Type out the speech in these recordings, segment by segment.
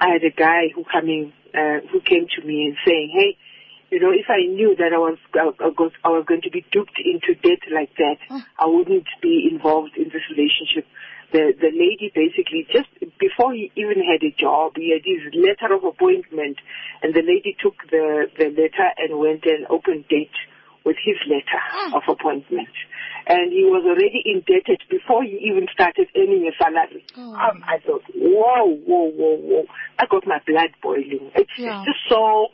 I had a guy who coming, uh, who came to me and saying, "Hey, you know, if I knew that I was I was, I was going to be duped into debt like that. I wouldn't be involved in this relationship." The the lady basically just before he even had a job, he had his letter of appointment, and the lady took the the letter and went and opened date with his letter of appointment. And he was already indebted before he even started earning a salary. Oh. Um, I thought, whoa, whoa, whoa, whoa. I got my blood boiling. It's, Yeah. it's just so,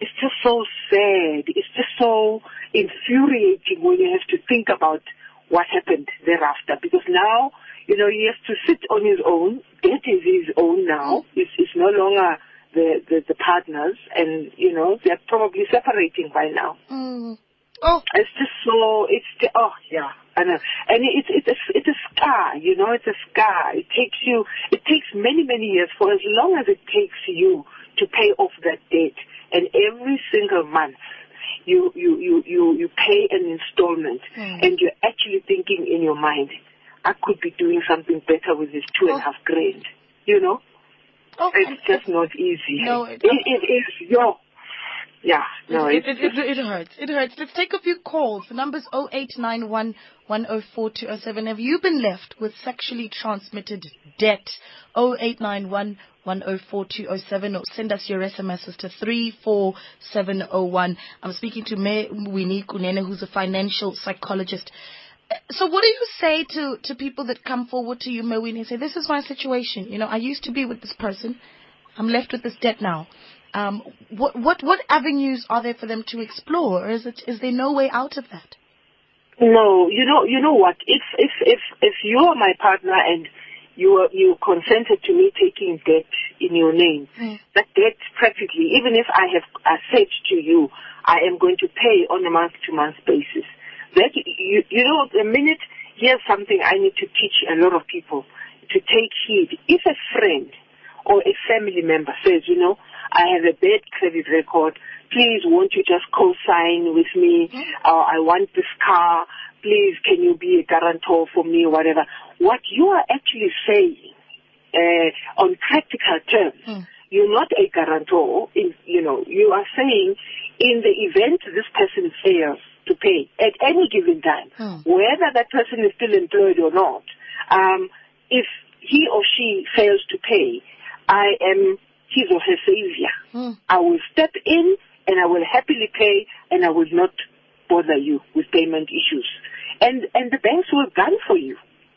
it's just so sad. It's just so infuriating when you have to think about what happened thereafter. Because now, you know, he has to sit on his own. Debt is his own now. It's, it's no longer the, the, the partners. And, you know, they're probably separating by now. Mm. Oh, It's just so, it's, the, oh yeah, I know. And it's, it's, a, it's a scar, you know, it's a scar. It takes you, it takes many, many years for as long as it takes you to pay off that debt. And every single month, you, you, you, you, you pay an installment Hmm. and you're actually thinking in your mind, I could be doing something better with this two and a Oh. half grand, you know? oh, It's just not easy. No, it- it, it is, yo. Yeah, no, it, it, it, it hurts. It hurts. Let's take a few calls. The number's 0891 104207. Have you been left with sexually transmitted debt? 0891 104207 or send us your SMSs to 34701. I'm speaking to May Winnie Kunene, who's a financial psychologist. So what do you say to, to people that come forward to you, Mawini, and say, this is my situation. You know, I used to be with this person. I'm left with this debt now. Um, what, what, what avenues are there for them to explore? Or is it, is there no way out of that? No, you know, you know what? If if if if you are my partner and you are, you consented to me taking debt in your name, Mm. that debt practically, even if I have I said to you, I am going to pay on a month to month basis. That you you know, the minute here's something I need to teach a lot of people to take heed. If a friend or a family member says, you know, I have a bad credit record, please won't you just co-sign with me, or I want this car, please can you be a guarantor for me, whatever. What you are actually saying, uh, on practical terms, Mm. you're not a guarantor, in, you know, you are saying in the event this person fails to pay at any given time, Hmm. whether that person is still employed or not, um, if he or she fails to pay, I am his or her savior. Hmm. I will step in and I will happily pay and I will not bother you with payment issues. And, and the banks will gun for you.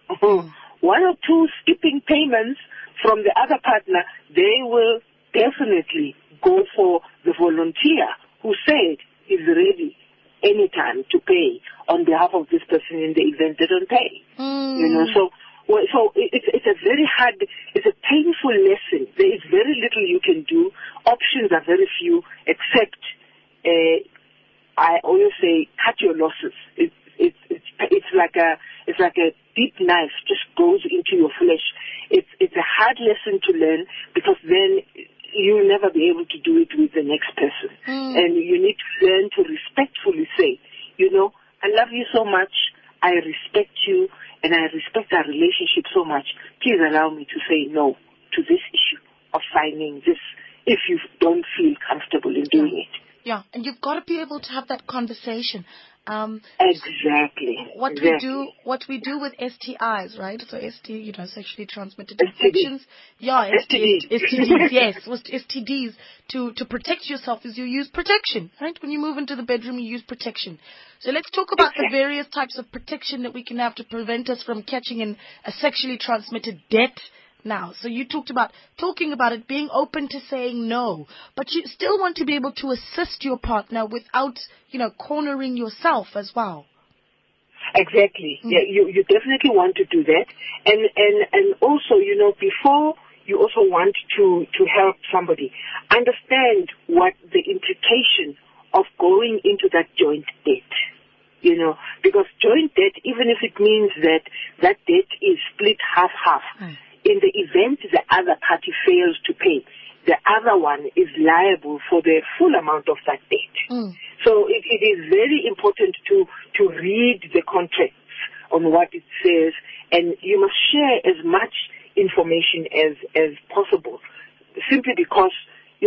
One or two skipping payments from the other partner, they will definitely go for the volunteer who said he's ready anytime to pay on behalf of this person in the event they don't pay. Mm. You know, so well, so it- it's it's a very hard, it's a painful lesson. There is very little you can do. Options are very few, except uh, I always say cut your losses. It's it's it's it's like a it's like a deep knife just goes into your flesh. It's it's a hard lesson to learn because then you'll never be able to do it with the next person. Mm. And you need to learn to respectfully say, you know, I love you so much. I respect you and I respect our relationship so much. Please allow me to say no to this issue of signing this if you don't feel comfortable in doing it. Yeah, and you've got to be able to have that conversation. Um, Exactly. what exactly. we do, what we do with STIs, right? So ST, you know, sexually transmitted infections. Yeah, STDs, STD. STDs, yes, was STDs to to protect yourself is you use protection, right? When you move into the bedroom, you use protection. So let's talk about the various types of protection that we can have to prevent us from catching in a sexually transmitted debt. Now, so you talked about talking about it, being open to saying no, but you still want to be able to assist your partner without, you know, cornering yourself as well. Exactly. Mm. Yeah, you you definitely want to do that, and and and also you know before you also want to to help somebody understand what the implication of going into that joint debt. You know, because joint debt, even if it means that that debt is split half half, Mm. In the event the other party fails to pay, the other one is liable for the full amount of that debt. Mm. So it, it is very important to, to read the contracts on what it says and you must share as much information as, as possible. simply because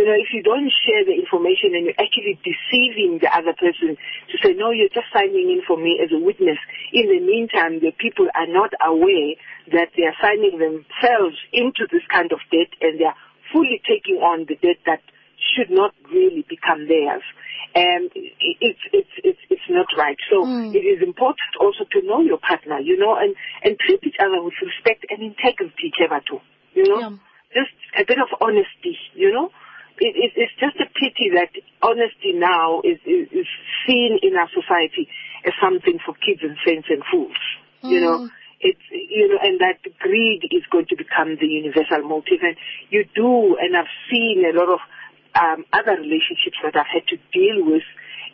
you know, if you don't share the information and you're actually deceiving the other person to say, no, you're just signing in for me as a witness. In the meantime, the people are not aware that they are signing themselves into this kind of debt and they are fully taking on the debt that should not really become theirs. And it's, it's, it's, it's not right. So Mm. it is important also to know your partner, you know, and, and treat each other with respect and integrity, Chebato. You know? Yeah. just a bit of honesty, you know. It, it, it's just a pity that honesty now is, is, is seen in our society as something for kids and saints and fools, you know. Mm. It's, you know, and that greed is going to become the universal motive. And you do, and I've seen a lot of um, other relationships that I've had to deal with,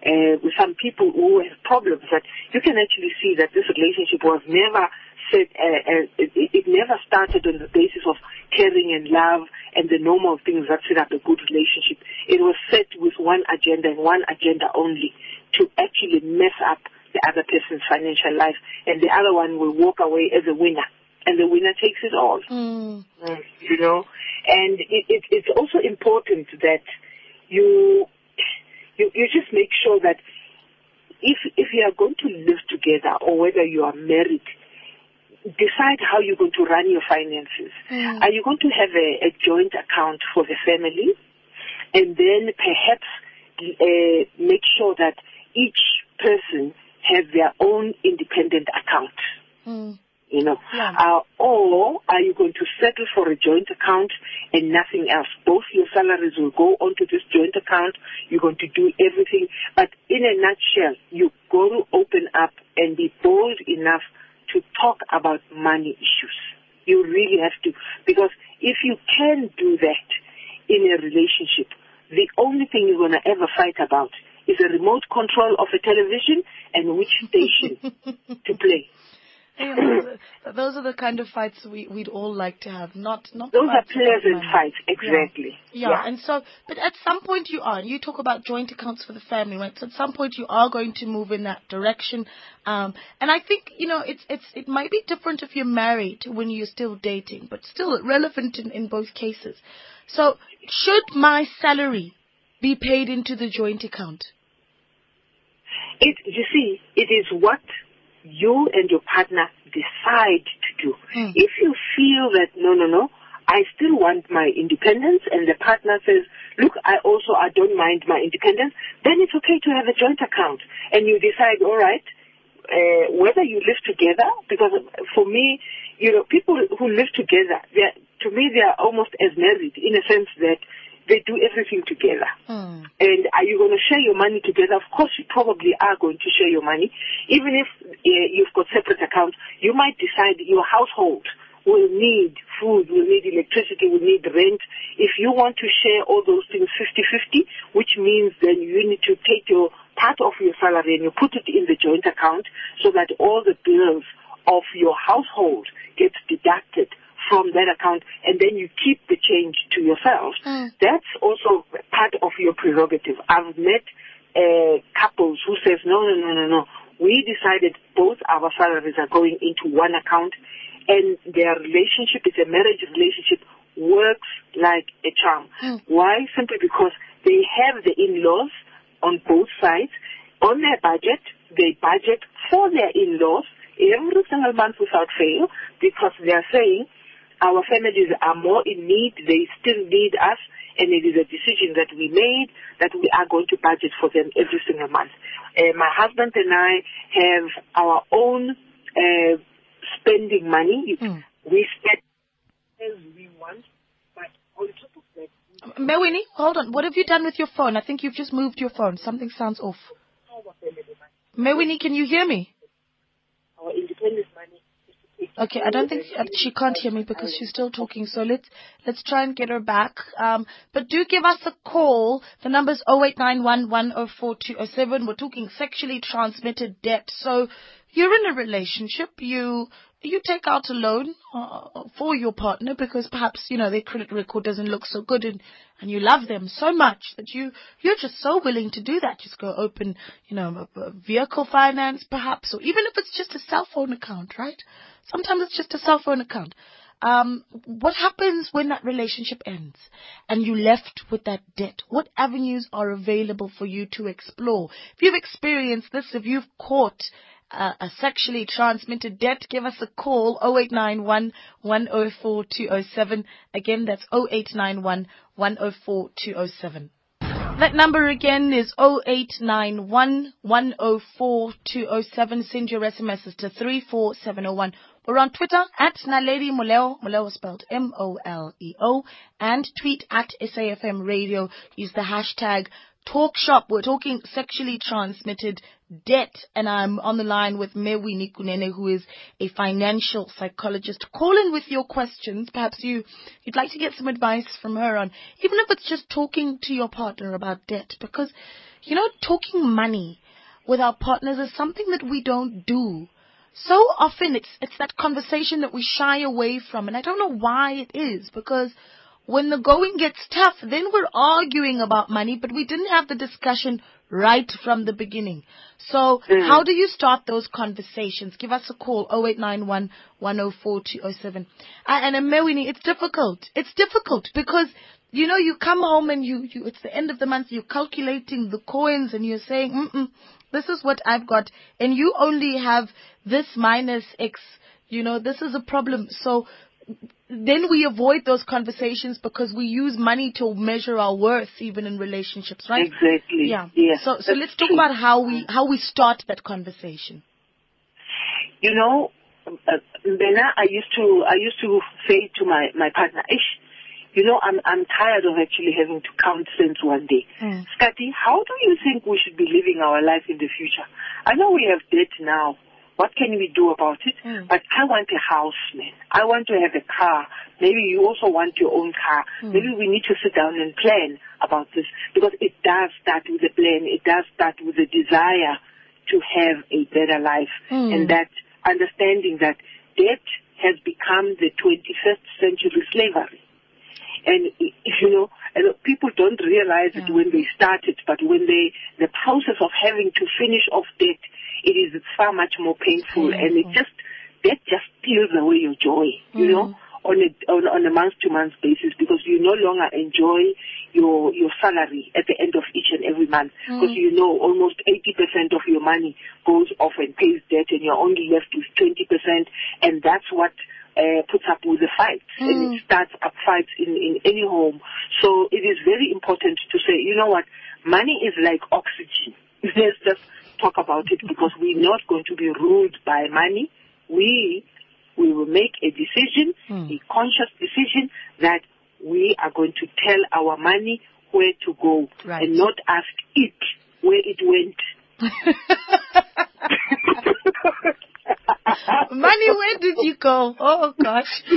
uh, with some people who have problems that you can actually see that this relationship was never set, uh, uh, it, it never started on the basis of caring and love and the normal things that set up a good relationship. It was set with one agenda and one agenda only to actually mess up the other person's financial life and the other one will walk away as a winner and the winner takes it all Mm. Mm, you know. And it, it, it's also important that you, you you just make sure that if if you are going to live together or whether you are married, decide how you're going to run your finances. Mm. Are you going to have a, a joint account for the family, and then perhaps uh, make sure that each person has their own independent account Mm. you know. Yeah. Uh, or are you going to settle for a joint account and nothing else? Both your salaries will go onto this joint account. You're going to do everything. But in a nutshell, you're going to open up and be bold enough talk about money issues. You really have to. Because if you can do that in a relationship, the only thing you're going to ever fight about is a remote control of a television and which station to play. You know, those are the kind of fights we, we'd all like to have, not not Those are pleasant fights, exactly. Yeah. and so, but at some point you are. You talk about joint accounts for the family, right? So at some point you are going to move in that direction. Um, and I think you know it's it's it might be different if you're married when you're still dating, but still relevant in in both cases. So should my salary be paid into the joint account? It, you see, it is what you and your partner decide to do. Mm. If you feel that, no, no, no, I still want my independence and the partner says, look, I also, I don't mind my independence, then it's okay to have a joint account. And you decide, all right, uh, whether you live together, because for me, you know, people who live together, they're, to me, they are almost as married in a sense that they do everything together. Hmm. And are you going to share your money together? Of course, you probably are going to share your money. Even if uh, you've got separate accounts, you might decide your household will need food, will need electricity, will need rent. If you want to share all those things 50-50, which means then you need to take your part of your salary and you put it in the joint account so that all the bills of your household gets deducted from that account and then you keep the change to yourself. Mm. That's also part of your prerogative. I've met uh, couples who says, no, no, no, no, no. We decided both our salaries are going into one account and their relationship is a marriage relationship works like a charm. Mm. Why? Simply because they have the in-laws on both sides. On their budget, they budget for their in-laws every single month without fail because they are saying our families are more in need, they still need us, and it is a decision that we made that we are going to budget for them every single month. Uh, my husband and I have our own uh, spending money. Mm. We spend as we want, but on top of that, we Mewini, hold on. What have you done with your phone? I think you've just moved your phone. Something sounds off. have our family money. Mewini, can you hear me? Our independent money is to take Okay, I don't think uh, she can't hear me because she's still talking. So let's let's try and get her back. Um, but do give us a call. The number's 0891104207. We're talking sexually transmitted debt. So you're in a relationship. You you take out a loan uh, for your partner because perhaps you know their credit record doesn't look so good and and you love them so much that you you're just so willing to do that just go open you know a, a vehicle finance perhaps or even if it's just a cell phone account right sometimes it's just a cell phone account Um, what happens when that relationship ends and you left with that debt? What avenues are available for you to explore? If you've experienced this, if you've caught uh, a sexually transmitted debt, give us a call 0891 104 207. Again, that's 0891 104 207. That number again is 0891 104 207. Send your SMSs to 34701. We're on Twitter at Naledi Moleo, Moleo spelled M-O-L-E-O, and tweet at SAFM Radio. Use the hashtag talk shop. We're talking sexually transmitted debt, and I'm on the line with Mewini Kunene, who is a financial psychologist. Call in with your questions. Perhaps you you'd like to get some advice from her on, even if it's just talking to your partner about debt, because you know talking money with our partners is something that we don't do. So often it's it's that conversation that we shy away from, and I don't know why it is because when the going gets tough, then we're arguing about money, but we didn't have the discussion right from the beginning. So Mm. how do you start those conversations? Give us a call, 0891 104 207. Uh, And Mewini, it's difficult. It's difficult because, you know, you come home and you, you, it's the end of the month, you're calculating the coins and you're saying, Mm mm this is what I've got, and you only have this minus X, you know, this is a problem. So then we avoid those conversations because we use money to measure our worth even in relationships, right? Exactly. Yeah. Yes, So so let's talk true. about how we how we start that conversation. You know, uh, Bena, I used to I used to say to my my partner, Ish, you know, I'm I'm tired of actually having to count cents one day. Mm. Scotty, how do you think we should be living our life in the future? I know we have debt now. What can we do about it? Mm. But I want a house, man. I want to have a car. Maybe you also want your own car. Mm. Maybe we need to sit down and plan about this because it does start with a plan. It does start with a desire to have a better life Mm. and that understanding that debt has become the 21st century slavery. And you know, and people don't realize it when they start it, but when they the process of having to finish off debt, it is far much more painful, and it just that just steals away your joy. You Mm. know, on a on, on a month to month basis because you no longer enjoy your your salary at the end of each and every month because Mm. you know almost 80% of your money goes off and pays debt and you're only left with 20% and that's what uh, puts up with the fights and Mm. it starts up fights in, in any home. So it is very important to say, you know what, money is like oxygen. Let's just talk about it because we're not going to be ruled by money. We we will make a decision, Hmm. a conscious decision that we are going to tell our money where to go Right. and not ask it where it went. Money, where did you go? Oh gosh.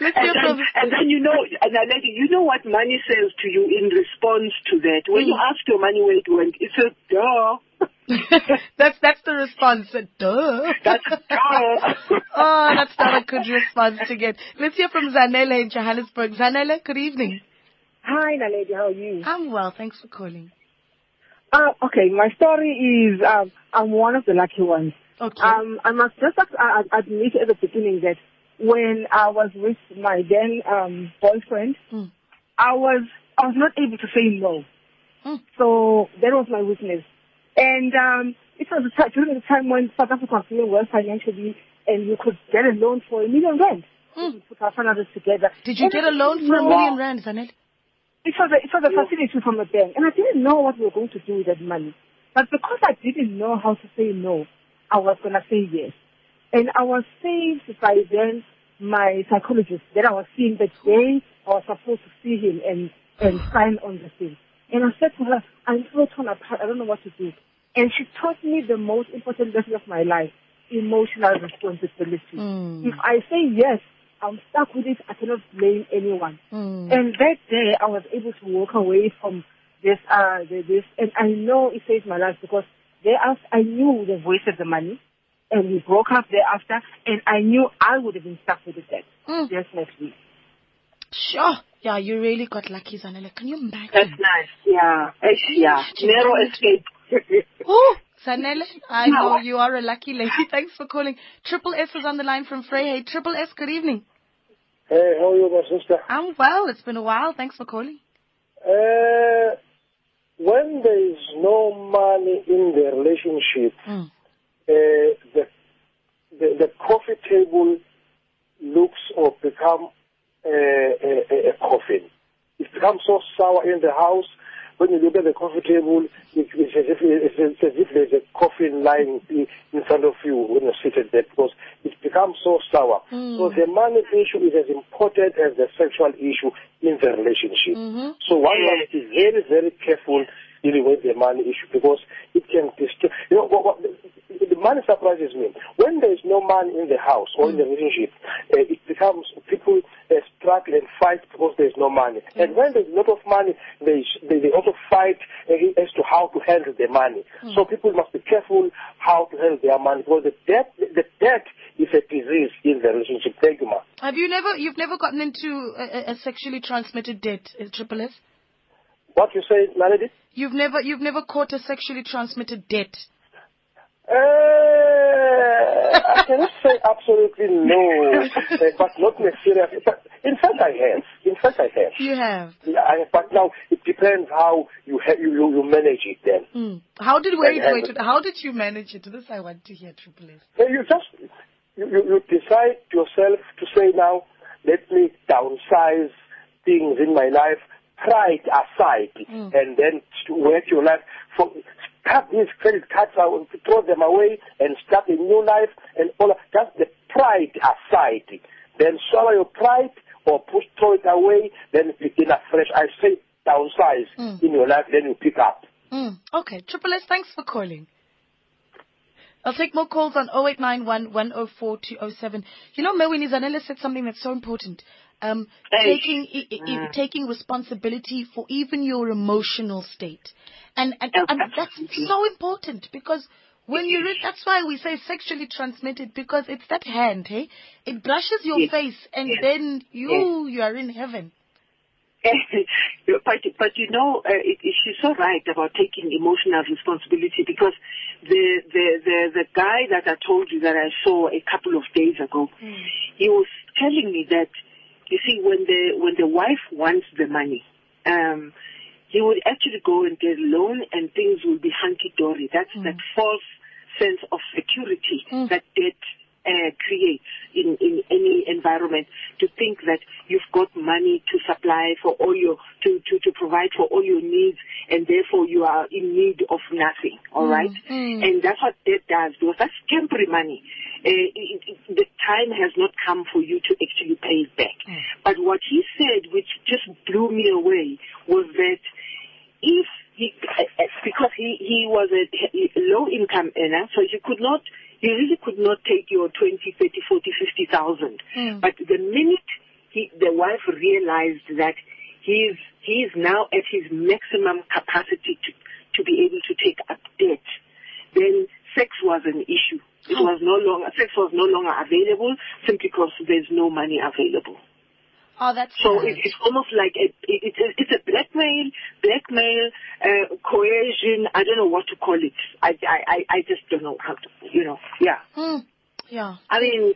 Let's and, then, and then you know, and I then you know what money says to you in response to that. When you Mm. ask your money where it went, it says, duh. that's that's the response. Duh. That's oh, that's not a good response to get. Let's hear from Zanele in Johannesburg. Zanele, good evening. Hi, Naledi. How are you? I'm well. Thanks for calling. Uh, okay, my story is um, I'm one of the lucky ones. Okay. Um, I must just uh, admit at the beginning that when I was with my then um, boyfriend, Mm. I was I was not able to say no. Mm. So that was my weakness. And um, it was a during the time when South Africa was doing well financially, and you could get a loan for a million rand. Mm. We put our finances together. Did you And get a loan for a million rand, Zanele? it was a, it was a facility from a bank, and I didn't know what we were going to do with that money. But because I didn't know how to say no, I was going to say yes. And I was saved by then my psychologist that I was seeing that day I was supposed to see him and, and sign on the thing. And I said to her, I'm so torn apart, I don't know what to do. And she taught me the most important lesson of my life, emotional responsibility. Mm. If I say yes, I'm stuck with it, I cannot blame anyone. Mm. And that day, I was able to walk away from this, uh, the, this, and I know it saved my life because thereafter I knew the voice of the money, and we broke up thereafter, and I knew I would have been stuck with the debt. Mm. Definitely. Sure. Yeah, you really got lucky, Zanele. Can you imagine? That's nice. Yeah. Eh, Yeah. Narrow escape. Oh, Zanele, I know you are a lucky lady. Thanks for calling. Triple S is on the line from Freyhay. Triple S, good evening. Hey, how are you, my sister? I'm well. It's been a while. Thanks for calling. Uh, when there is no money in the relationship, Mm. uh, the, the the coffee table looks or become uh, a, a, a coffin. It becomes so sour in the house. When you look at the coffee table, it, it's, as if, it's, it's as if there's a coffin lying in front of you when you're seated there because it becomes so sour. So the money issue is as important as the sexual issue in the relationship. Mhm. So one must be very, very careful dealing with the money issue because it can destroy. You know, what, what, the, money surprises me. When there is no money in the house or in the relationship, uh, it becomes people uh, struggle and fight because there is no money. And when there is a lot of money, they, they, they also fight uh, as to how to handle the money. So people must be careful how to handle their money because the debt, the debt is a disease in the relationship. Thank you, ma. Have you never, you've never gotten into a, a- sexually transmitted debt, uh, Triple S? What you say, Naledi? You've never, you've never caught a sexually transmitted debt. Uh, I cannot say absolutely no, uh, but not necessarily. But in fact, I have. In fact, I have. You have. Yeah, I, but now it depends how you ha- you, you manage it. Then Mm. How did wait, I wait, wait, how did you manage it? This I want to hear, Triple S. you just you, you, decide yourself to say now, let me downsize things in my life, pride aside, and then to work your life for. Cut these credit cards out, throw them away, and start a new life, and all. Just the pride aside. Then swallow your pride, or push throw it away. Then begin afresh. I say downsize in your life, then you pick up. Mm. Okay, Triple S, thanks for calling. I'll take more calls on 0891 104 207. You know, Melwin Zanella said something that's so important. Um, taking i- i- i- taking responsibility for even your emotional state, and and, and that's so important because when you read, that's why we say sexually transmitted because it's that hand, hey, it brushes your Yes. face, and Yes. then you you are in heaven. but but you know, uh, it, it, she's so right about taking emotional responsibility because the the the the guy that I told you that I saw a couple of days ago, he was telling me that you see when the when the wife wants the money, um, he would actually go and get a loan and things will be hunky dory. That's that false sense of security that debt uh, creates in, in any environment to think that you've got money to supply for all your to, to, to provide for all your needs and therefore you are in need of nothing all right? And that's what debt does because that's temporary money. Uh, it, it, the time has not come for you to actually pay it back. But what he said which just blew me away was that if he, uh, uh, because he, he was a, a low income earner, so he could not, he really could not take your 20, 30, 40, 50,000. Hmm. But the minute he, the wife realized that he's, he's now at his maximum capacity to, to be able to take up debt, then sex was an issue. It oh. was no longer, sex was no longer available simply because there's no money available. Oh, that's So it, it's almost like a, it, it's a, it's a blackmail, blackmail, uh, coercion. I don't know what to call it. I, I, I- I just don't know how to, you know. Yeah. Hmm. Yeah. I mean,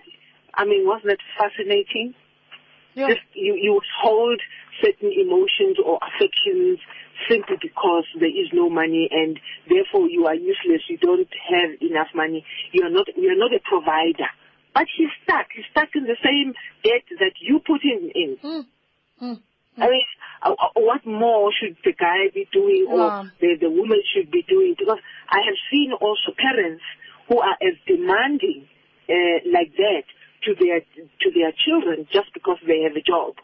I mean, wasn't it fascinating? Yeah. Just you, you hold certain emotions or affections simply because there is no money and therefore you are useless. You don't have enough money. You are not, you are not a provider. But he's stuck. He's stuck in the same debt that you put him in. Hmm. Hmm. I mean, uh, uh, what more should the guy be doing or the, the woman should be doing? Because I have seen also parents who are as demanding uh, like that to their to their children just because they have a job.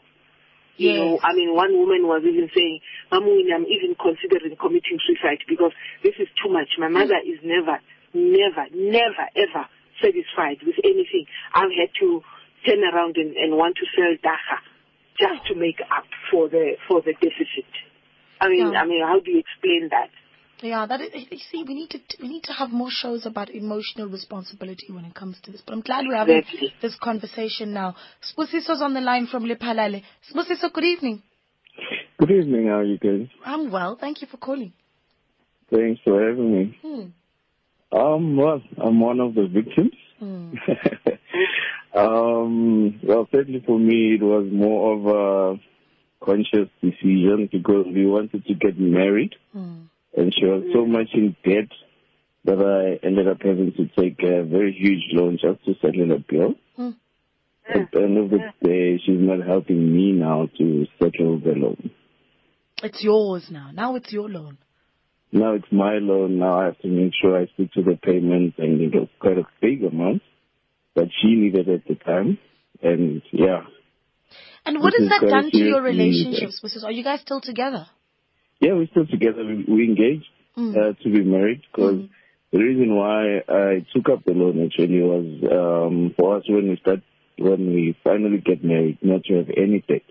You know, I mean, one woman was even saying, Mamuini, I'm even considering committing suicide because this is too much. My mother is never, never, never, ever satisfied with anything. I've had to turn around and, and want to sell dacha just to make up for the for the deficit. I mean, Yeah. I mean, how do you explain that? Yeah, that is, you see, we need to we need to have more shows about emotional responsibility when it comes to this. But I'm glad we're having Exactly. this conversation now. Spusiso's on the line from Lephalale. Spusiso, good evening. Good evening, how are you guys? I'm well. Thank you for calling. Thanks for having me. Hmm. Um, well, I'm one of the victims. Hmm. Um, well, certainly for me, it was more of a conscious decision because we wanted to get married, Mm. and she was so much in debt that I ended up having to take a very huge loan just to settle a bill. Mm. At the end of the day, she's not helping me now to settle the loan. It's yours now. Now it's your loan. Now it's my loan. Now I have to make sure I stick to the payments, and it was quite a big amount that she needed at the time. And yeah, And what has that done to your relationships? Mrs. Are you guys still together? yeah, we're still together. We, we engaged Mm. uh, to be married because the reason why I took up the loan actually was um, for us when we start when we finally get married, not to have any debt.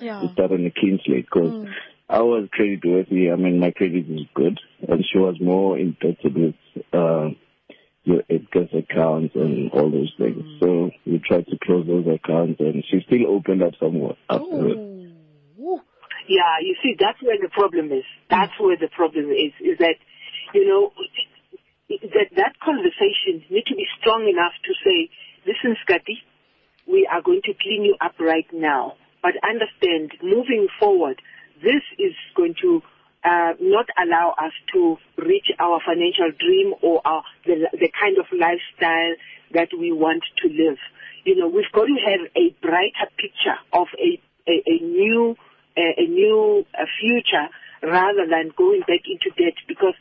Yeah. to start on a clean slate because Mm. I was credit worthy. I mean, my credit is good, and she was more indebted with uh, your Edgar's accounts and all those things. Mm. So we tried to close those accounts, and she still opened up somewhat afterwards. Ooh. Yeah, you see, that's where the problem is. That's where the problem is, is that, you know, that, that conversation need to be strong enough to say, listen, Scotty, we are going to clean you up right now. But understand, moving forward, this is going to uh, not allow us to reach our financial dream or our, the, the kind of lifestyle that we want to live. You know, we've got to have a brighter picture of a, a, a new, a, a new uh, future rather than going back into debt because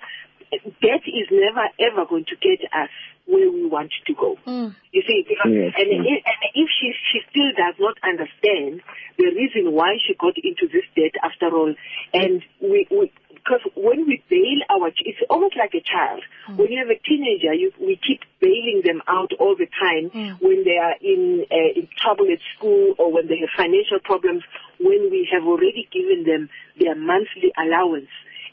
debt is never ever going to get us where we want to go. Mm. You see, because, Yes, and, yes. if, and if she she still does not understand the reason why she got into this debt after all, and we, we because when we bail our, ch- it's almost like a child. When you have a teenager, you, we keep bailing them out all the time Mm. when they are in uh, in trouble at school or when they have financial problems. When we have already given them their monthly allowance,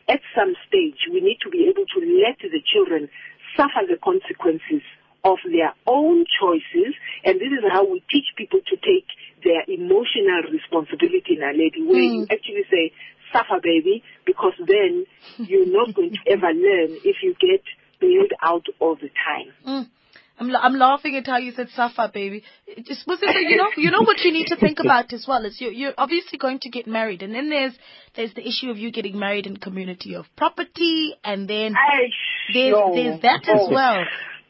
at some stage we need to be able to let the children suffer the consequences of their own choices, and this is how we teach people to take their emotional responsibility in a lady, where you actually say, suffer baby, because then you're not going to ever learn if you get bailed out all the time. Mm. I'm, la- I'm laughing at how you said Safa, baby. It Just was it, you know, you know what you need to think about as well is you, you're obviously going to get married, and then there's there's the issue of you getting married in community of property, and then there's there's that as well.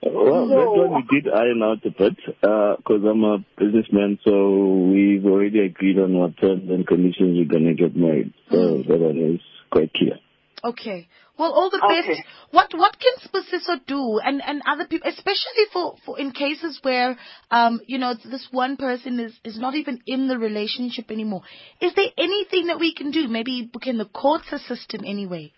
Well, that one we did iron out a bit uh, because I'm a businessman, so we've already agreed on what terms and conditions we're going to get married. So mm. that one is quite clear. Okay. Well, all the Okay. best. What what can Spasiso do, and and other people, especially for for in cases where um you know this one person is is not even in the relationship anymore. Is there anything that we can do? Maybe can the courts assist in any way?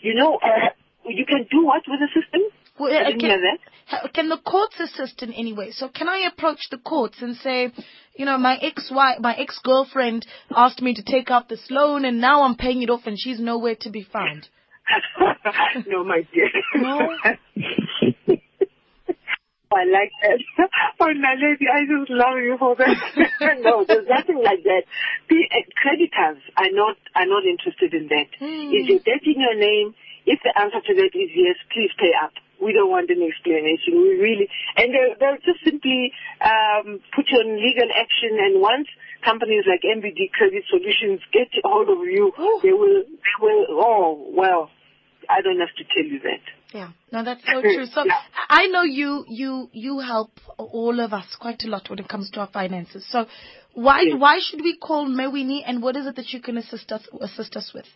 You know, uh, you can do what with the system? Well, I didn't can, hear that. can the courts assist in any way? So can I approach the courts and say, you know, my ex wife, my ex girlfriend asked me to take out this loan, and now I'm paying it off, and she's nowhere to be found. no, my dear. No? I like that. Oh, my lady, I just love you for that. no, there's nothing like that. The creditors are not are not interested in that. Hmm. Is your debt in your name? If the answer to that is yes, please pay up. We don't want an explanation. We really, and they'll, they'll just simply um, put you on legal action. And once companies like MBD Credit Solutions get hold of you, Ooh. they will, they will. Oh well, I don't have to tell you that. Yeah, no, that's so true. So Yeah. I know you, you, you help all of us quite a lot when it comes to our finances. So why, Yes. why should we call Mewini, and what is it that you can assist us, assist us with?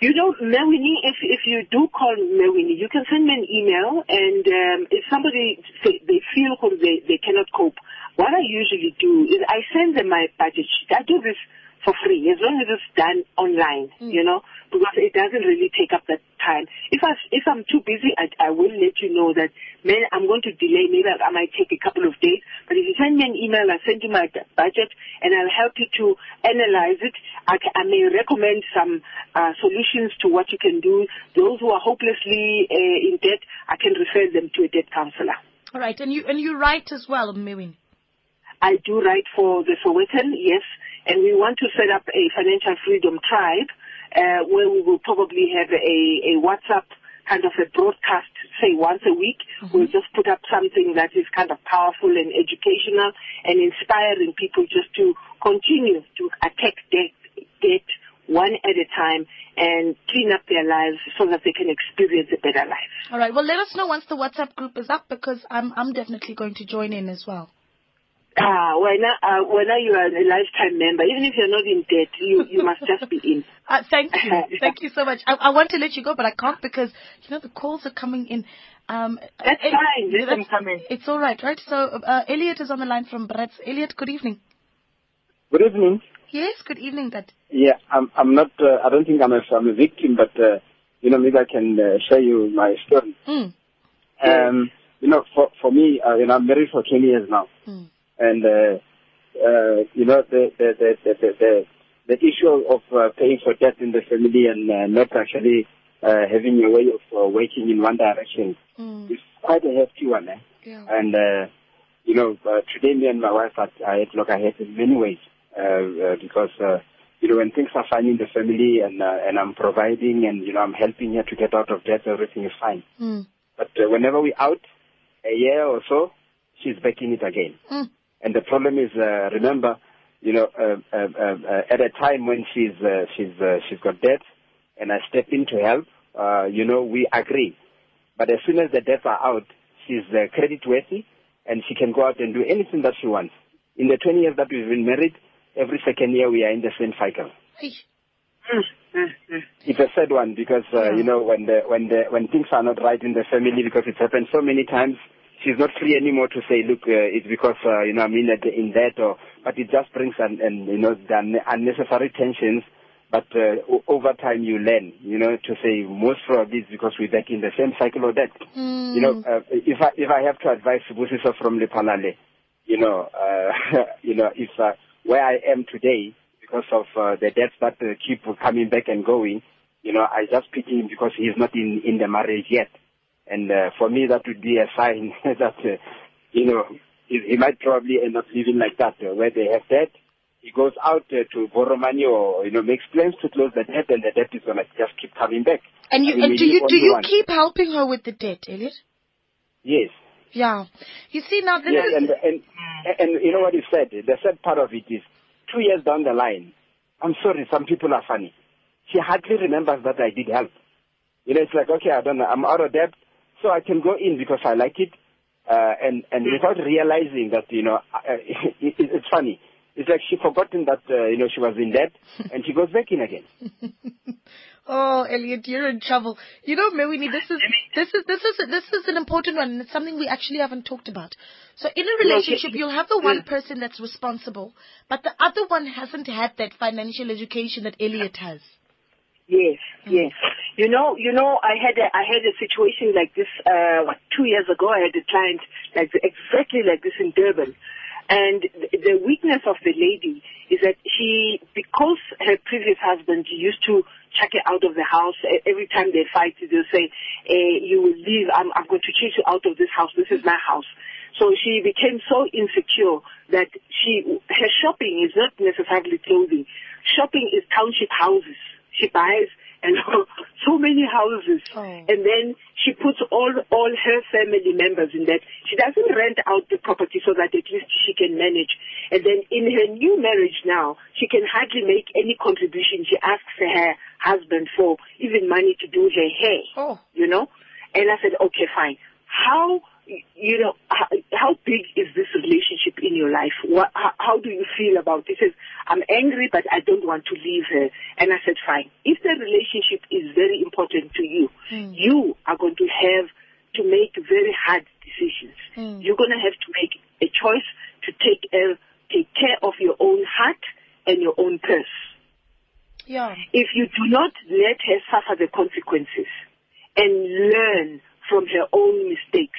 You know, Mewini, if if you do call Mewini, you can send me an email, and um, if somebody say they feel or they they cannot cope, what I usually do is I send them my budget sheet. I do this for free as long as it's done online, you know, because it doesn't really take up that time. If I if I'm too busy, I I will let you know that man I'm going to delay. Maybe I, I might take a couple of days. But if you send me an email, I send you my budget, and I'll help you to analyze it. I, I may recommend some uh, solutions to what you can do. Those who are hopelessly uh, in debt, I can refer them to a debt counselor. All right, and you, and you write as well, Mewini. I do write for the Sowetan, yes, and we want to set up a financial freedom tribe uh, where we will probably have a, a WhatsApp kind of a broadcast, say once a week. We'll just put up something that is kind of powerful and educational and inspiring people just to continue to attack debt, debt one at a time and clean up their lives so that they can experience a better life. All right. Well, let us know once the WhatsApp group is up because I'm I'm definitely going to join in as well. Ah, when uh, when you are a lifetime member, even if you're not in debt, you you must just be in. Uh, thank you, thank you so much. I, I want to let you go, but I can't because you know the calls are coming in. Um, That's eh, fine. Let them come in. It's all right, right? So uh, Elliot is on the line from Brits. Elliot, good evening. Good evening. Yes, good evening, Dad. Yeah, I'm. I'm not. Uh, I don't think I'm a, I'm a victim, but uh, you know, maybe I can uh, share you my story. Mm. Um, you know, for for me, uh, you know, I'm married for 20 years now, Mm. And uh, uh, you know, the the the the the, the, issue of uh, paying for debt in the family and uh, not actually uh, having a way of uh, working in one direction Mm. is quite a hefty one. Eh? Yeah. And, uh, you know, uh, today me and my wife, I had look ahead in many ways, uh, uh, because, uh, you know, when things are fine in the family and, uh, and I'm providing and, you know, I'm helping her to get out of debt, everything is fine. Mm. But uh, whenever we out, a year or so, she's back in it again. Mm. And the problem is, uh, remember, you know, uh, uh, uh, uh, at a time when she's, uh, she's, uh, she's got debt and I step in to help, uh, you know, we agree. But as soon as the debts are out, she's uh, credit worthy and she can go out and do anything that she wants. In the 20 years that we've been married, every second year we are in the same cycle. It's a sad one because uh, you know when the when the when things are not right in the family because it's happened so many times. She's not free anymore to say, look, uh, it's because uh, you know I'm in, that- in that, or but it just brings an, and you know the unnecessary tensions. But uh, over time you learn, you know, to say most probably it's because we're back in the same cycle of debt. Mm. You know, uh, if I if I have to advise Busiso from Lephalale, you know, uh, you know, if uh, where I am today because of uh, the debts that uh, keep coming back and going, you know, I just pity him because he's not in in the marriage yet, and uh, for me that would be a sign that uh, you know he, he might probably end up living like that, uh, where they have debt. He goes out uh, to borrow money or you know makes plans to close the debt, and the debt is gonna just keep coming back. and you I mean, and do you do only you one. keep helping her with the debt, Elliot? Yes. Yeah. You see now this Yes, is and, and and you know what he said? The sad part of it is two years down the line. I'm sorry, some people are funny. She hardly remembers that I did help. You know, it's like okay, I don't know, I'm out of debt, so I can go in because I like it, uh, and and without realizing that you know, uh, it, it, it's funny. It's like she forgotten that uh, you know she was in debt, and she goes back in again. Oh, Elliot, you're in trouble. You know, Mewini, this is this is this is this is an important one, and it's something we actually haven't talked about. So, in a relationship, you'll have the one person that's responsible, but the other one hasn't had that financial education that Elliot has. Yes, yes. You know, you know, I had a, I had a situation like this, uh, what, two years ago. I had a client like exactly like this in Durban. And th- the weakness of the lady is that she, because her previous husband used to chuck her out of the house every time they fight, they'll say, eh, you will leave, I'm, I'm going to chase you out of this house, this is my house. So she became so insecure that she, her shopping is not necessarily clothing. Shopping is township houses. She buys and so many houses. Oh. And then she puts all, all her family members in that. She doesn't rent out the property so that at least she can manage. And then in her new marriage now, she can hardly make any contribution. She asks her husband for even money to do her hair Oh. you know? And I said, okay, fine. How, you know, how, how big is this relationship in your life? What, how, how do you feel about this? Says, I'm angry, but I don't want to leave her. And I said, fine. If the relationship is very important to you, you are going to have to make very hard decisions. Mm. You're going to have to make a choice to take, uh, take care of your own heart and your own purse Yeah. if you do not let her suffer the consequences and learn from her own mistakes,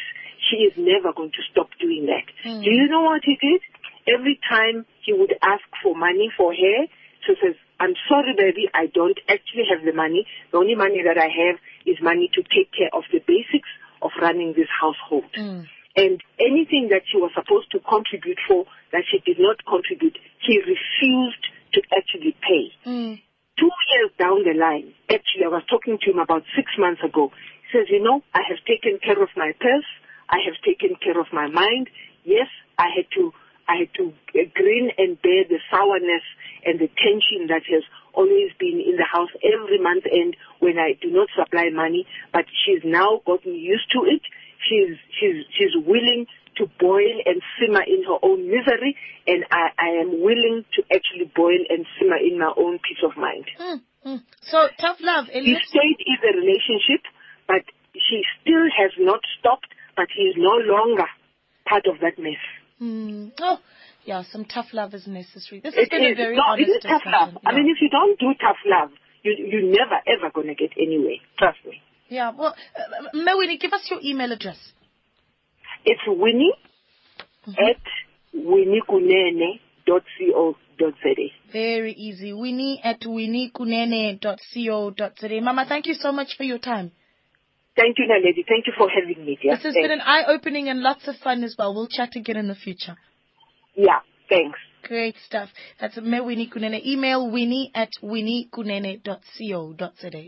she is never going to stop doing that. Mm. Do you know what he did? Every time he would ask for money for her, she says, I'm sorry, baby, I don't actually have the money. The only money that I have is money to take care of the basics of running this household. Mm. And anything that she was supposed to contribute for that she did not contribute, he refused to actually pay Mm. two years down the line, actually, I was talking to him about six months ago. He says, you know, I have taken care of my purse. I have taken care of my mind. Yes, I had to, I had to grin and bear the sourness and the tension that has always been in the house every month end when I do not supply money, but she's now gotten used to it. She's, she's, she's willing to boil and simmer in her own misery, and I, I am willing to actually boil and simmer in my own peace of mind. Mm, mm. So tough love, Elliot. stayed in the relationship, but she still has not stopped, but he is no longer part of that mess. Mm. Oh, yeah, some tough love is necessary. This has It been a is. very no, honest it is tough love. I mean, if you don't do tough love, you, you're never ever going to get anywhere. Trust me. yeah, well, uh, Mewini, give us your email address. It's Winnie at winniekunene.co.za. Very easy. Winnie at winniekunene.co.za. Mama, thank you so much for your time. Thank you, Naledi. Thank you for having me. Dear. This has Thanks. been an eye-opening and lots of fun as well. We'll chat again in the future. Yeah, thanks. Great stuff. That's Me Winnie Kunene. Email winnie at winniekunene.co.za.